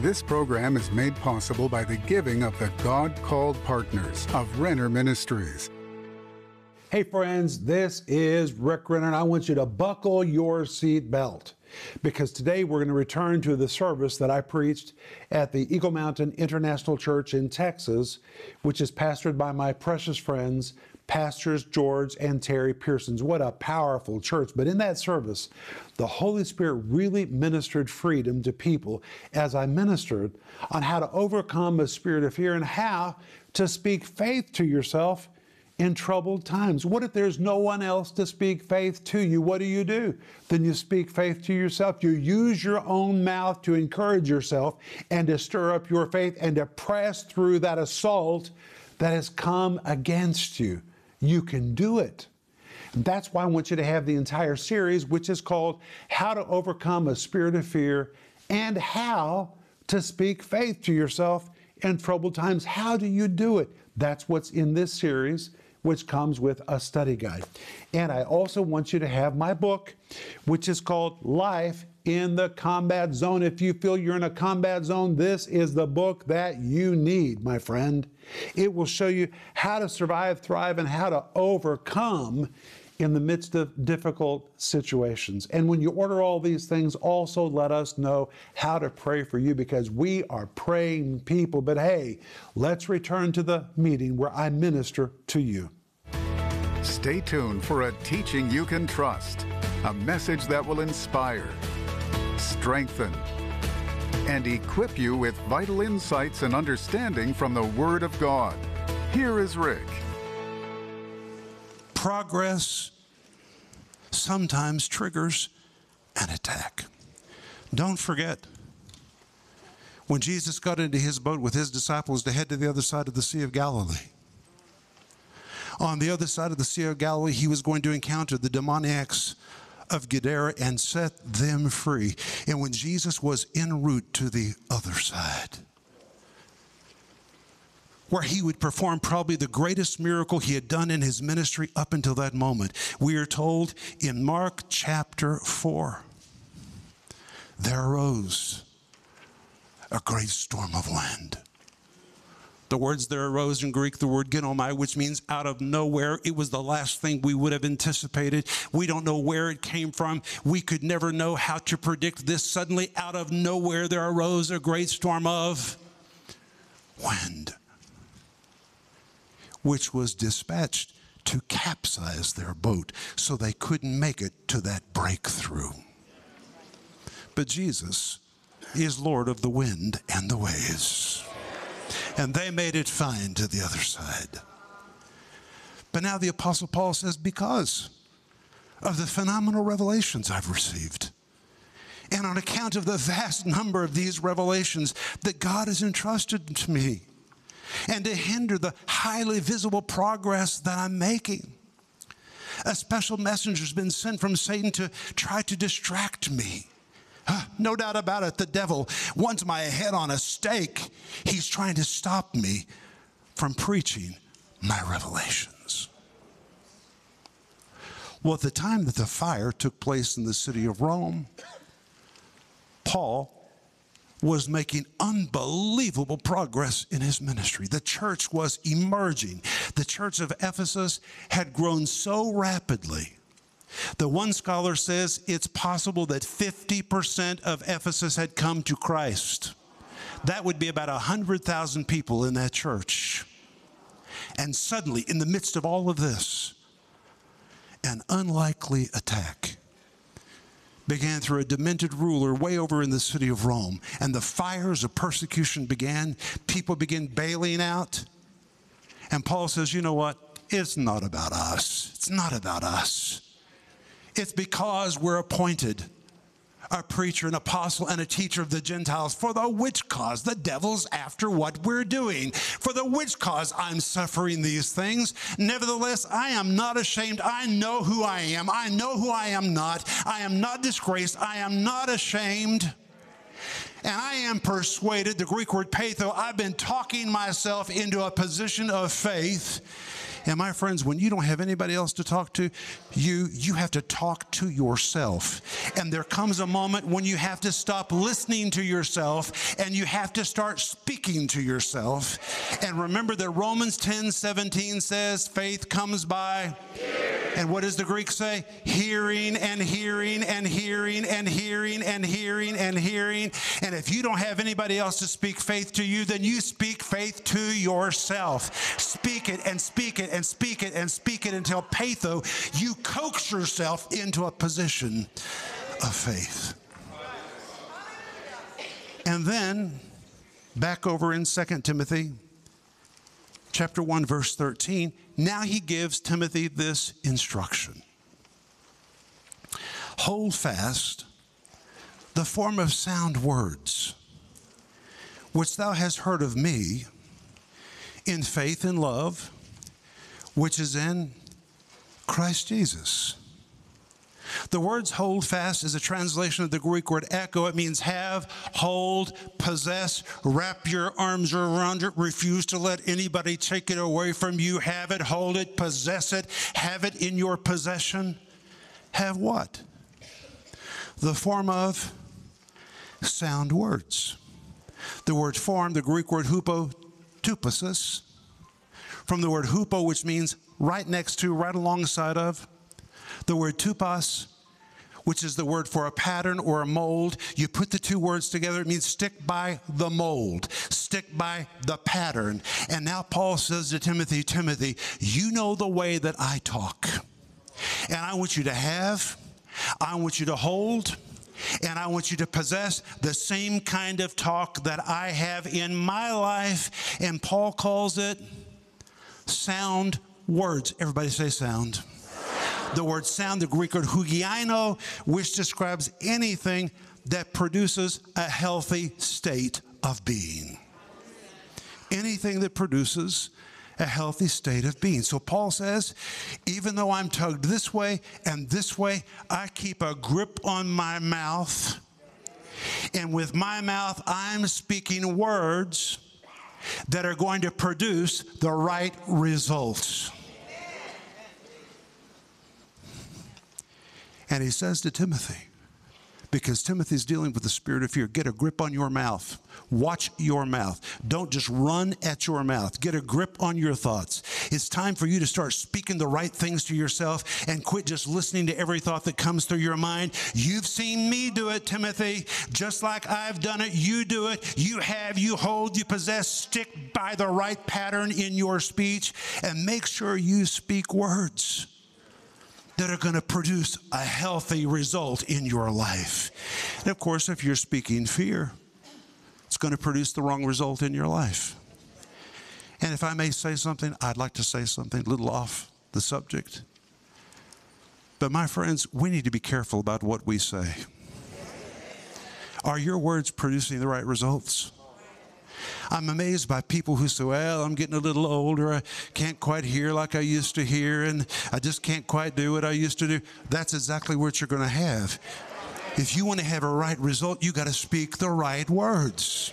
This program is made possible by the giving of the God called partners of Renner Ministries. Hey, friends, this is Rick Renner, and I want you to buckle your seat belt because today we're going to return to the service that I preached at the Eagle Mountain International Church in Texas, which is pastored by my precious friends, Pastors George and Terri Pearsons. What a powerful church. But in that service, the Holy Spirit really ministered freedom to people as I ministered on how to overcome a spirit of fear and how to speak faith to yourself in troubled times. What if there's no one else to speak faith to you? What do you do? Then you speak faith to yourself. You use your own mouth to encourage yourself and to stir up your faith and to press through that assault that has come against you. You can do it. That's why I want you to have the entire series, which is called How to Overcome a Spirit of Fear and How to Speak Faith to Yourself in Troubled Times. How do you do it? That's what's in this series which comes with a study guide. And I also want you to have my book, which is called Life in the Combat Zone. If you feel you're in a combat zone, this is the book that you need, my friend. It will show you how to survive, thrive, and how to overcome in the midst of difficult situations. And when you order all these things, also let us know how to pray for you because we are praying people. But hey, let's return to the meeting where I minister to you. Stay tuned for a teaching you can trust, a message that will inspire, strengthen, and equip you with vital insights and understanding from the Word of God. Here is Rick. Progress sometimes triggers an attack. Don't forget, when Jesus got into his boat with his disciples to head to the other side of the Sea of Galilee, on the other side of the Sea of Galilee, he was going to encounter the demoniacs of Gadara and set them free. And when Jesus was en route to the other side, where he would perform probably the greatest miracle he had done in his ministry up until that moment, we are told in Mark chapter 4 there arose a great storm of wind the words there arose in Greek, the word ginomai, which means out of nowhere. It was the last thing we would have anticipated. We don't know where it came from. We could never know how to predict this. Suddenly, out of nowhere, there arose a great storm of wind, which was dispatched to capsize their boat so they couldn't make it to that breakthrough. But Jesus is Lord of the wind and the waves and they made it fine to the other side. But now the Apostle Paul says, because of the phenomenal revelations I've received, and on account of the vast number of these revelations that God has entrusted to me, and to hinder the highly visible progress that I'm making. A special messenger has been sent from Satan to try to distract me no doubt about it, the devil wants my head on a stake. He's trying to stop me from preaching my revelations. Well, at the time that the fire took place in the city of Rome, Paul was making unbelievable progress in his ministry. The church was emerging. The church of Ephesus had grown so rapidly the one scholar says it's possible that 50% of Ephesus had come to Christ. That would be about 100,000 people in that church. And suddenly, in the midst of all of this, an unlikely attack began through a demented ruler way over in the city of Rome. And the fires of persecution began. People began bailing out. And Paul says, You know what? It's not about us. It's not about us. It's because we're appointed a preacher, an apostle, and a teacher of the Gentiles. For the which cause the devil's after what we're doing. For the which cause I'm suffering these things. Nevertheless, I am not ashamed. I know who I am. I know who I am not. I am not disgraced. I am not ashamed. And I am persuaded, the Greek word peitho, I've been talking myself into a position of faith And my friends, when you don't have anybody else to talk to, you you have to talk to yourself. And there comes a moment when you have to stop listening to yourself and you have to start speaking to yourself. And remember that Romans 10 17 says, faith comes by. And what does the Greek say? Hearing and hearing and hearing and hearing and hearing and hearing. And if you don't have anybody else to speak faith to you, then you speak faith to yourself. Speak it and speak it and speak it and speak it until peitho, you coax yourself into a position of faith. And then back over in 2 Timothy chapter 1 verse 13, now he gives Timothy this instruction. Hold fast the form of sound words which thou hast heard of me in faith and love which is in Christ Jesus. The words hold fast is a translation of the Greek word echo. It means have, hold, possess, wrap your arms around it, refuse to let anybody take it away from you. Have it, hold it, possess it, have it in your possession. Have what? The form of sound words. The word form, the Greek word hupotuposis, from the word hupo, which means right next to, right alongside of. The word tupos, which is the word for a pattern or a mold. You put the two words together, it means stick by the mold, stick by the pattern. And now Paul says to Timothy, Timothy, you know the way that I talk. And I want you to have, I want you to hold, and I want you to possess the same kind of talk that I have in my life. And Paul calls it sound words. Everybody say sound. The word sound, the Greek word hugiaino, which describes anything that produces a healthy state of being. Anything that produces a healthy state of being. So Paul says, even though I'm tugged this way and this way, I keep a grip on my mouth. And with my mouth, I'm speaking words that are going to produce the right results. And he says to Timothy, because Timothy's dealing with the spirit of fear, get a grip on your mouth. Watch your mouth. Don't just run at your mouth. Get a grip on your thoughts. It's time for you to start speaking the right things to yourself and quit just listening to every thought that comes through your mind. You've seen me do it, Timothy. Just like I've done it, you do it. You have, you hold, you possess. Stick by the right pattern in your speech and make sure you speak words that are going to produce a healthy result in your life. And of course, if you're speaking fear, it's going to produce the wrong result in your life. And if I may say something, I'd like to say something a little off the subject. But my friends, we need to be careful about what we say. Are your words producing the right results? I'm amazed by people who say, Well, I'm getting a little older. I can't quite hear like I used to hear, and I just can't quite do what I used to do. That's exactly what you're going to have. If you want to have a right result, you got to speak the right words.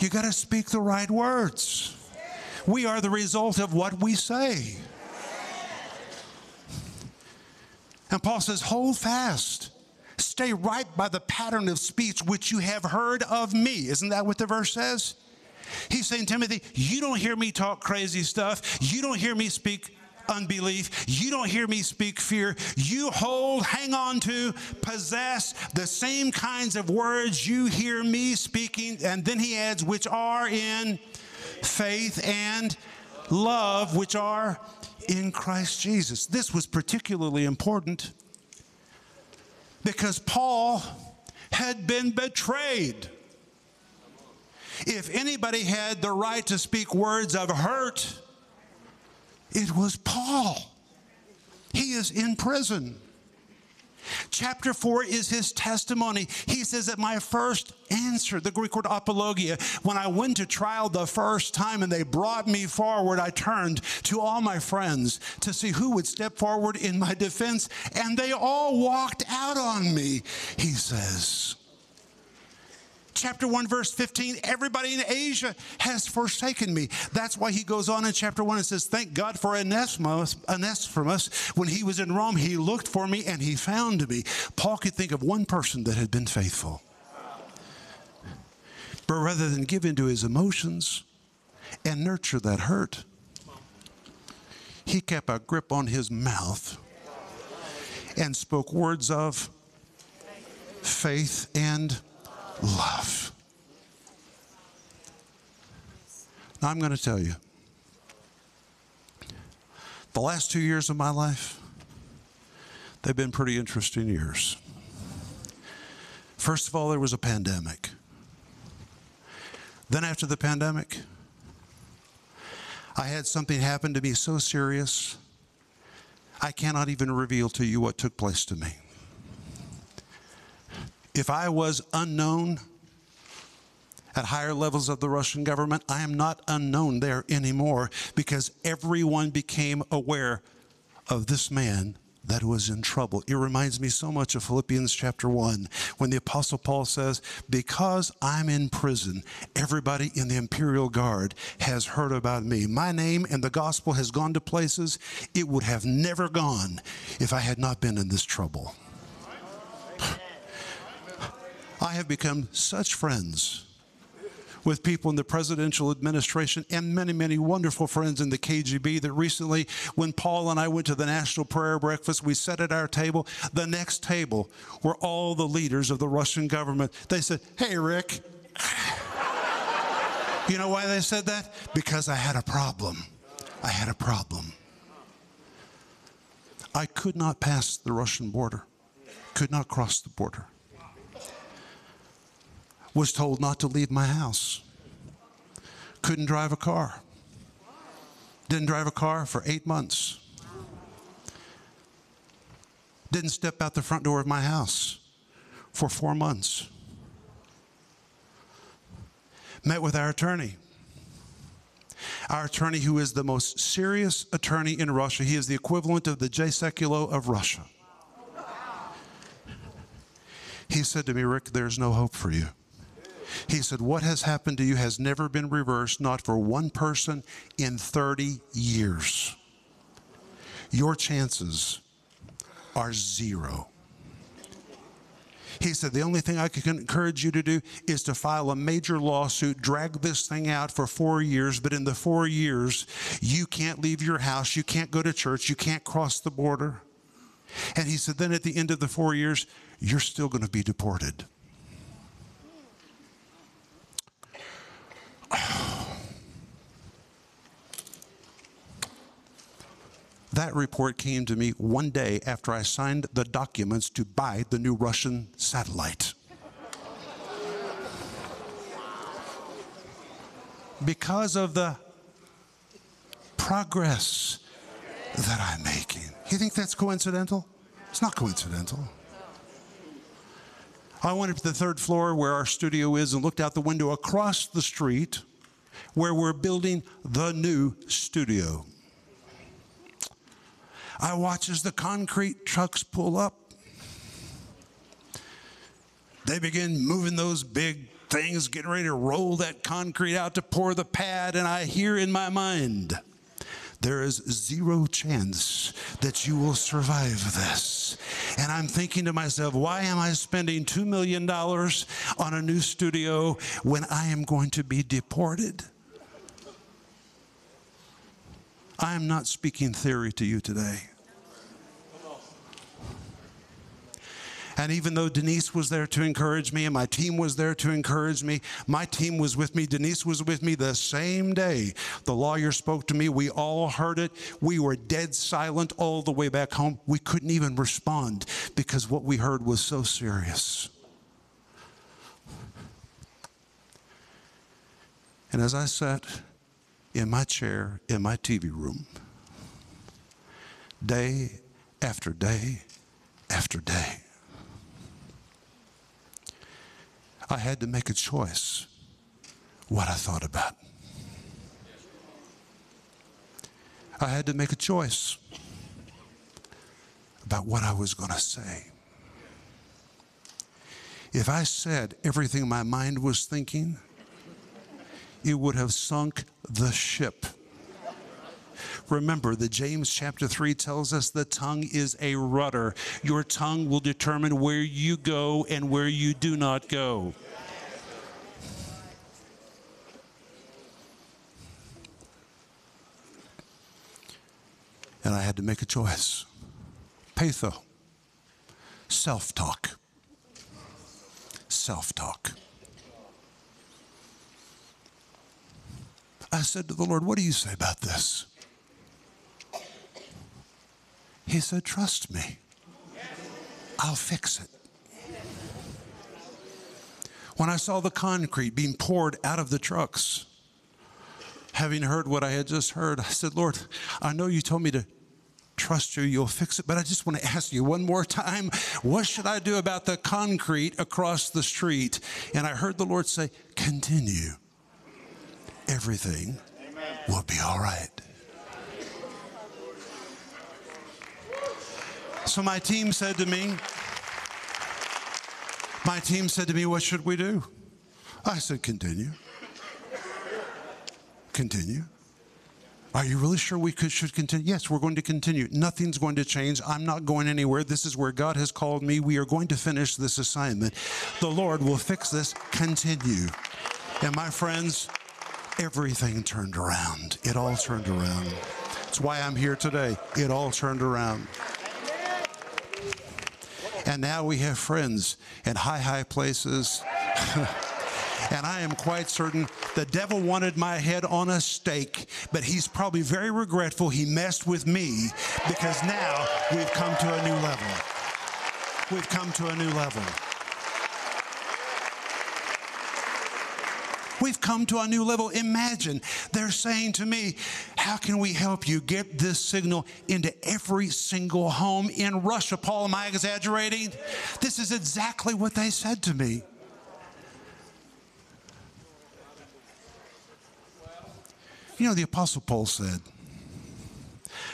You got to speak the right words. We are the result of what we say. And Paul says, Hold fast Stay right by the pattern of speech which you have heard of me. Isn't that what the verse says? He's saying, Timothy, you don't hear me talk crazy stuff. You don't hear me speak unbelief. You don't hear me speak fear. You hold, hang on to, possess the same kinds of words you hear me speaking. And then he adds, which are in faith and love, which are in Christ Jesus. This was particularly important because Paul had been betrayed. If anybody had the right to speak words of hurt, it was Paul. He is in prison. Chapter 4 is his testimony. He says that my first answer, the Greek word apologia, when I went to trial the first time and they brought me forward, I turned to all my friends to see who would step forward in my defense, and they all walked out on me, he says. Chapter 1, verse 15 everybody in Asia has forsaken me. That's why he goes on in chapter 1 and says, Thank God for Onesimus. When he was in Rome, he looked for me and he found me. Paul could think of one person that had been faithful. But rather than give in to his emotions and nurture that hurt, he kept a grip on his mouth and spoke words of faith and love. Now, I'm going to tell you the last two years of my life, they've been pretty interesting years. First of all, there was a pandemic. Then, after the pandemic, I had something happen to me so serious, I cannot even reveal to you what took place to me. If I was unknown at higher levels of the Russian government, I am not unknown there anymore because everyone became aware of this man that was in trouble. It reminds me so much of Philippians chapter 1 when the Apostle Paul says, Because I'm in prison, everybody in the imperial guard has heard about me. My name and the gospel has gone to places it would have never gone if I had not been in this trouble. I have become such friends with people in the presidential administration and many, many wonderful friends in the KGB that recently, when Paul and I went to the National Prayer Breakfast, we sat at our table. The next table were all the leaders of the Russian government. They said, Hey, Rick. you know why they said that? Because I had a problem. I had a problem. I could not pass the Russian border, could not cross the border was told not to leave my house. Couldn't drive a car. Didn't drive a car for eight months. Didn't step out the front door of my house for four months. Met with our attorney. Our attorney, who is the most serious attorney in Russia, he is the equivalent of the Jay Sekulow of Russia. He said to me, Rick, there's no hope for you. He said, What has happened to you has never been reversed, not for one person in 30 years. Your chances are zero. He said, The only thing I can encourage you to do is to file a major lawsuit, drag this thing out for four years, but in the four years, you can't leave your house, you can't go to church, you can't cross the border. And he said, Then at the end of the four years, you're still going to be deported. That report came to me one day after I signed the documents to buy the new Russian satellite. because of the progress that I'm making. You think that's coincidental? It's not coincidental. I went up to the third floor where our studio is and looked out the window across the street where we're building the new studio. I watch as the concrete trucks pull up. They begin moving those big things, getting ready to roll that concrete out to pour the pad, and I hear in my mind, there is zero chance that you will survive this. And I'm thinking to myself, why am I spending $2 million on a new studio when I am going to be deported? I am not speaking theory to you today. And even though Denise was there to encourage me and my team was there to encourage me, my team was with me. Denise was with me the same day. The lawyer spoke to me. We all heard it. We were dead silent all the way back home. We couldn't even respond because what we heard was so serious. And as I sat in my chair in my TV room, day after day after day, I had to make a choice what I thought about. I had to make a choice about what I was going to say. If I said everything my mind was thinking, it would have sunk the ship. Remember that James chapter 3 tells us the tongue is a rudder. Your tongue will determine where you go and where you do not go. And I had to make a choice. Peitho, self talk. Self talk. I said to the Lord, What do you say about this? He said, Trust me. I'll fix it. When I saw the concrete being poured out of the trucks, having heard what I had just heard, I said, Lord, I know you told me to trust you, you'll fix it. But I just want to ask you one more time what should I do about the concrete across the street? And I heard the Lord say, Continue. Everything Amen. will be all right. So my team said to me, my team said to me, What should we do? I said, Continue. Continue. Are you really sure we could, should continue? Yes, we're going to continue. Nothing's going to change. I'm not going anywhere. This is where God has called me. We are going to finish this assignment. The Lord will fix this. Continue. And my friends, everything turned around. It all turned around. That's why I'm here today. It all turned around. And now we have friends in high, high places. And I am quite certain the devil wanted my head on a stake, but he's probably very regretful he messed with me because now we've come to a new level. We've come to a new level. We've come to a new level. Imagine they're saying to me, How can we help you get this signal into every single home in Russia? Paul, am I exaggerating? This is exactly what they said to me. You know, the Apostle Paul said,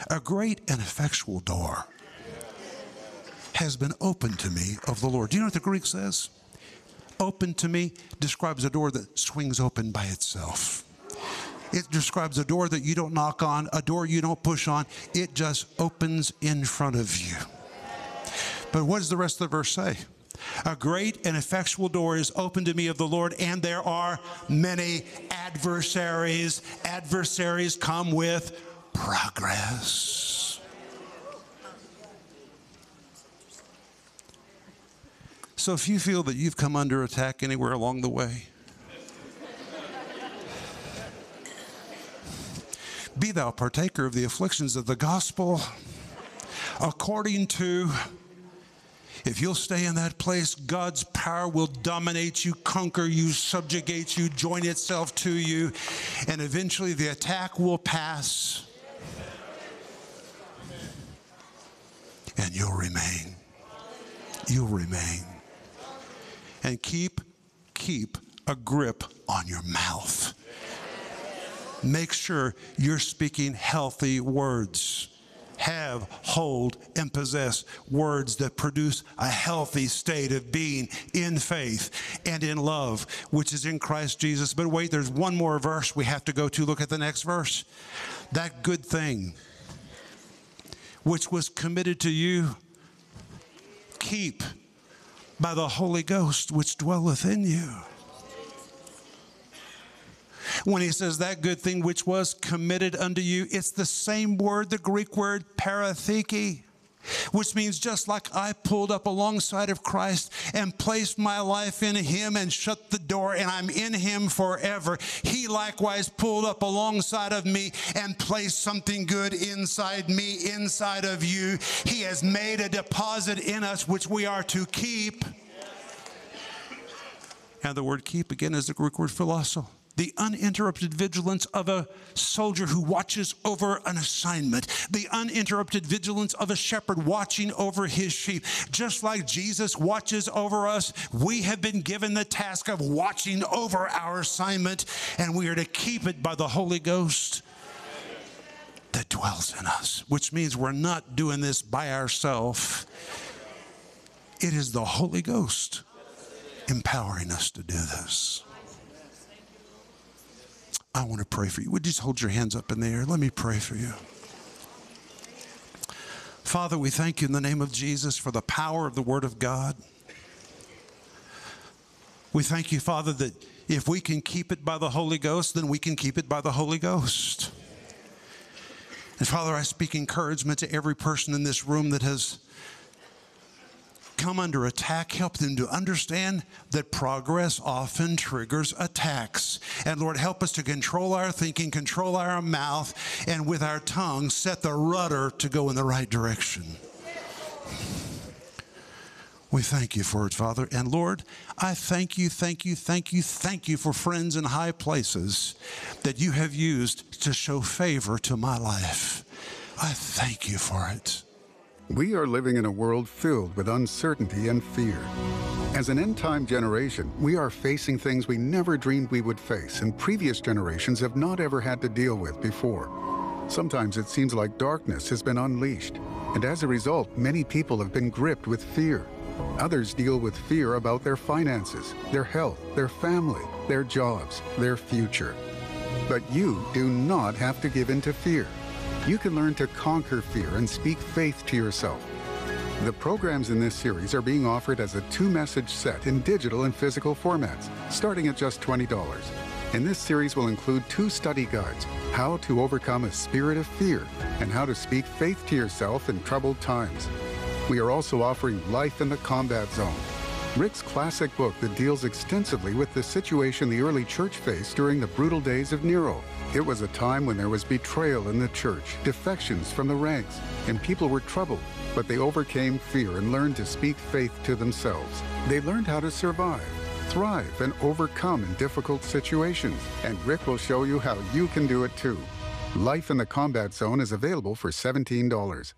A great and effectual door has been opened to me of the Lord. Do you know what the Greek says? Open to me describes a door that swings open by itself. It describes a door that you don't knock on, a door you don't push on. It just opens in front of you. But what does the rest of the verse say? A great and effectual door is open to me of the Lord, and there are many adversaries. Adversaries come with progress. So if you feel that you've come under attack anywhere along the way, be thou partaker of the afflictions of the gospel according to if you'll stay in that place, God's power will dominate you, conquer you, subjugate you, join itself to you, and eventually the attack will pass. And you'll remain. You'll remain. And keep, keep a grip on your mouth. Make sure you're speaking healthy words have, hold, and possess words that produce a healthy state of being in faith and in love, which is in Christ Jesus. But wait, there's one more verse we have to go to. Look at the next verse. That good thing which was committed to you, keep by the Holy Ghost which dwelleth in you. When he says that good thing which was committed unto you, it's the same word, the Greek word paratheke which means just like I pulled up alongside of Christ and placed my life in Him and shut the door, and I'm in Him forever, He likewise pulled up alongside of me and placed something good inside me, inside of you. He has made a deposit in us which we are to keep. And the word keep again is the Greek word phulasso the uninterrupted vigilance of a soldier who watches over an assignment, the uninterrupted vigilance of a shepherd watching over his sheep. Just like Jesus watches over us, we have been given the task of watching over our assignment, and we are to keep it by the Holy Ghost that dwells in us, which means we're not doing this by ourselves. It is the Holy Ghost empowering us to do this. I want to pray for you. Would you just hold your hands up in the air? Let me pray for you. Father, we thank you in the name of Jesus for the power of the Word of God. We thank you, Father, that if we can keep it by the Holy Ghost, then we can keep it by the Holy Ghost. And Father, I speak encouragement to every person in this room that has come under attack, help them to understand that progress often triggers attacks. And Lord, help us to control our thinking, control our mouth, and with our tongue, set the rudder to go in the right direction. We thank you for it, Father. And Lord, I thank you, thank you, thank you, thank you for friends in high places that you have used to show favor to my life. I thank you for it. We are living in a world filled with uncertainty and fear. As an end time generation, we are facing things we never dreamed we would face and previous generations have not ever had to deal with before. Sometimes it seems like darkness has been unleashed, and as a result, many people have been gripped with fear. Others deal with fear about their finances, their health, their family, their jobs, their future. But you do not have to give in to fear you can learn to conquer fear and speak faith to yourself. The programs in this series are being offered as a two message set in digital and physical formats, starting at just $20. And this series will include two study guides How to Overcome a Spirit of Fear and How to Speak Faith to Yourself in Troubled Times. We are also offering Life in the Combat Zone, Rick's classic book that deals extensively with the situation the early church faced during the brutal days of Nero it was a time when there was betrayal in the church, defections from the ranks, and people were troubled, but they overcame fear and learned to speak faith to themselves. They learned how to survive, thrive, and overcome in difficult situations. And Rick will show you how you can do it too. Life in the Combat Zone is available for $17.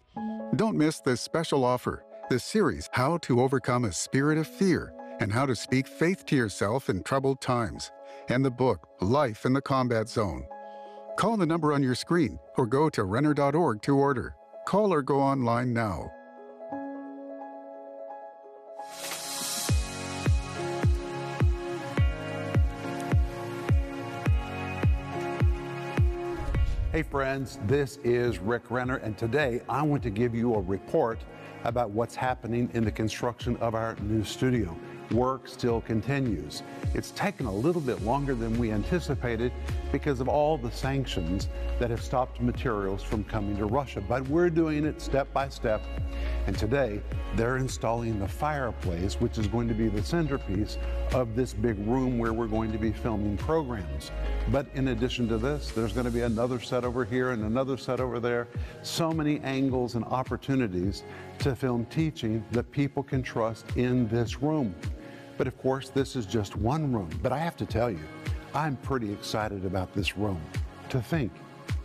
Don't miss this special offer the series How to Overcome a Spirit of Fear and How to Speak Faith to Yourself in Troubled Times, and the book Life in the Combat Zone. Call the number on your screen or go to Renner.org to order. Call or go online now. Hey friends, this is Rick Renner, and today I want to give you a report about what's happening in the construction of our new studio work still continues. It's taken a little bit longer than we anticipated because of all the sanctions that have stopped materials from coming to Russia, but we're doing it step by step. And today, they're installing the fireplace, which is going to be the centerpiece of this big room where we're going to be filming programs. But in addition to this, there's going to be another set over here and another set over there. So many angles and opportunities to film teaching that people can trust in this room. But of course, this is just one room. But I have to tell you, I'm pretty excited about this room. To think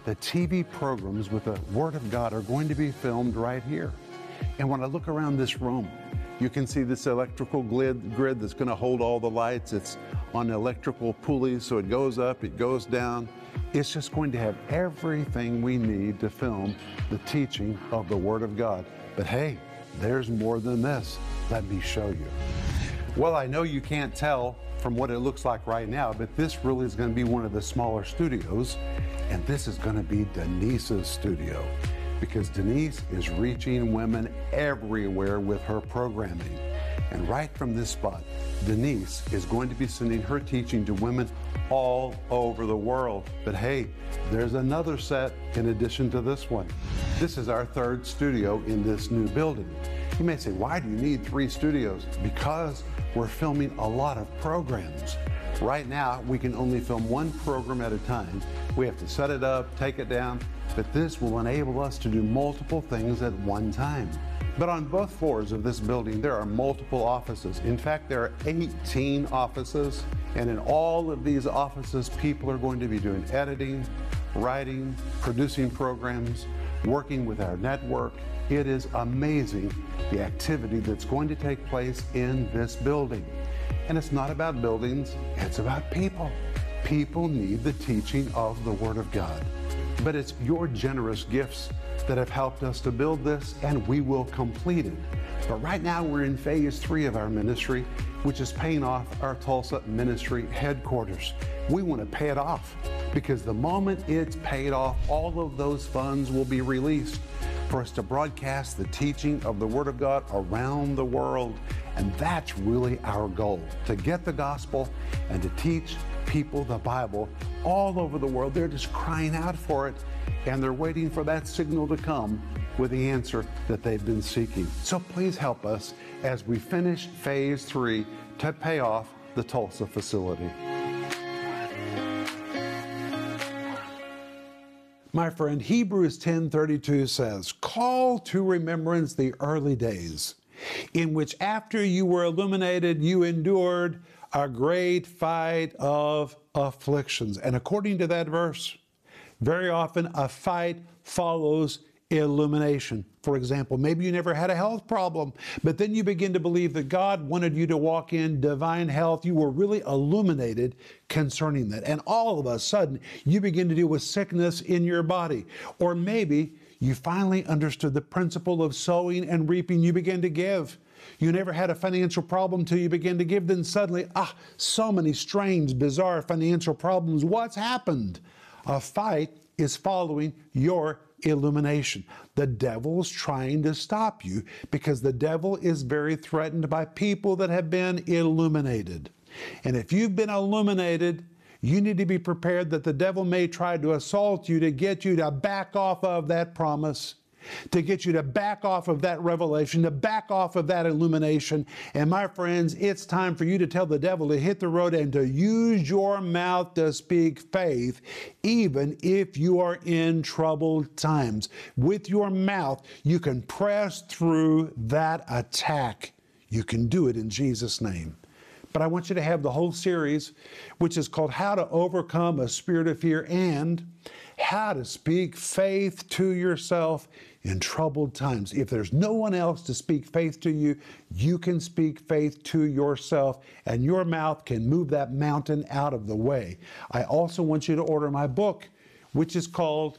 that TV programs with the Word of God are going to be filmed right here. And when I look around this room, you can see this electrical grid, grid that's going to hold all the lights. It's on electrical pulleys, so it goes up, it goes down. It's just going to have everything we need to film the teaching of the Word of God. But hey, there's more than this. Let me show you. Well, I know you can't tell from what it looks like right now, but this really is going to be one of the smaller studios, and this is going to be Denise's studio because Denise is reaching women everywhere with her programming. And right from this spot, Denise is going to be sending her teaching to women all over the world. But hey, there's another set in addition to this one. This is our third studio in this new building. You may say, why do you need three studios? Because we're filming a lot of programs. Right now, we can only film one program at a time. We have to set it up, take it down, but this will enable us to do multiple things at one time. But on both floors of this building, there are multiple offices. In fact, there are 18 offices, and in all of these offices, people are going to be doing editing, writing, producing programs, working with our network, it is amazing the activity that's going to take place in this building. And it's not about buildings, it's about people. People need the teaching of the Word of God. But it's your generous gifts that have helped us to build this, and we will complete it. But right now, we're in phase three of our ministry, which is paying off our Tulsa ministry headquarters. We want to pay it off because the moment it's paid off, all of those funds will be released for us to broadcast the teaching of the Word of God around the world. And that's really our goal to get the gospel and to teach people the Bible all over the world. They're just crying out for it and they're waiting for that signal to come with the answer that they've been seeking. So please help us as we finish phase three to pay off the Tulsa facility. My friend, Hebrews 10:32 says, "Call to remembrance the early days, in which after you were illuminated, you endured a great fight of afflictions." And according to that verse, very often a fight follows illumination. For example, maybe you never had a health problem, but then you begin to believe that God wanted you to walk in divine health. You were really illuminated concerning that. And all of a sudden, you begin to deal with sickness in your body. Or maybe you finally understood the principle of sowing and reaping. You begin to give. You never had a financial problem until you begin to give. Then suddenly, ah, so many strange, bizarre financial problems. What's happened? A fight is following your illumination. The devil's trying to stop you because the devil is very threatened by people that have been illuminated. And if you've been illuminated, you need to be prepared that the devil may try to assault you to get you to back off of that promise to get you to back off of that revelation, to back off of that illumination. And my friends, it's time for you to tell the devil to hit the road and to use your mouth to speak faith, even if you are in troubled times. With your mouth, you can press through that attack. You can do it in Jesus' name. But I want you to have the whole series, which is called How to Overcome a Spirit of Fear and How to Speak Faith to Yourself in troubled times. If there's no one else to speak faith to you, you can speak faith to yourself, and your mouth can move that mountain out of the way. I also want you to order my book, which is called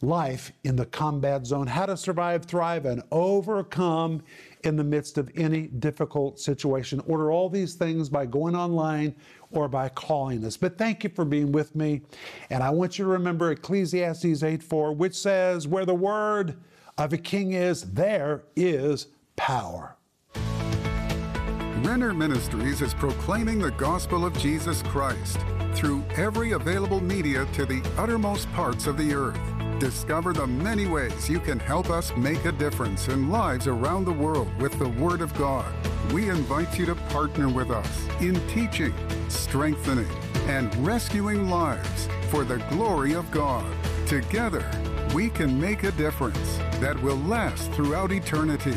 Life in the Combat Zone How to Survive, Thrive, and Overcome in the midst of any difficult situation. Order all these things by going online or by calling us. But thank you for being with me. And I want you to remember Ecclesiastes 8 4, which says, Where the word of a king is, there is power. Renner Ministries is proclaiming the gospel of Jesus Christ through every available media to the uttermost parts of the earth. Discover the many ways you can help us make a difference in lives around the world with the Word of God. We invite you to partner with us in teaching, strengthening, and rescuing lives for the glory of God. Together, we can make a difference that will last throughout eternity.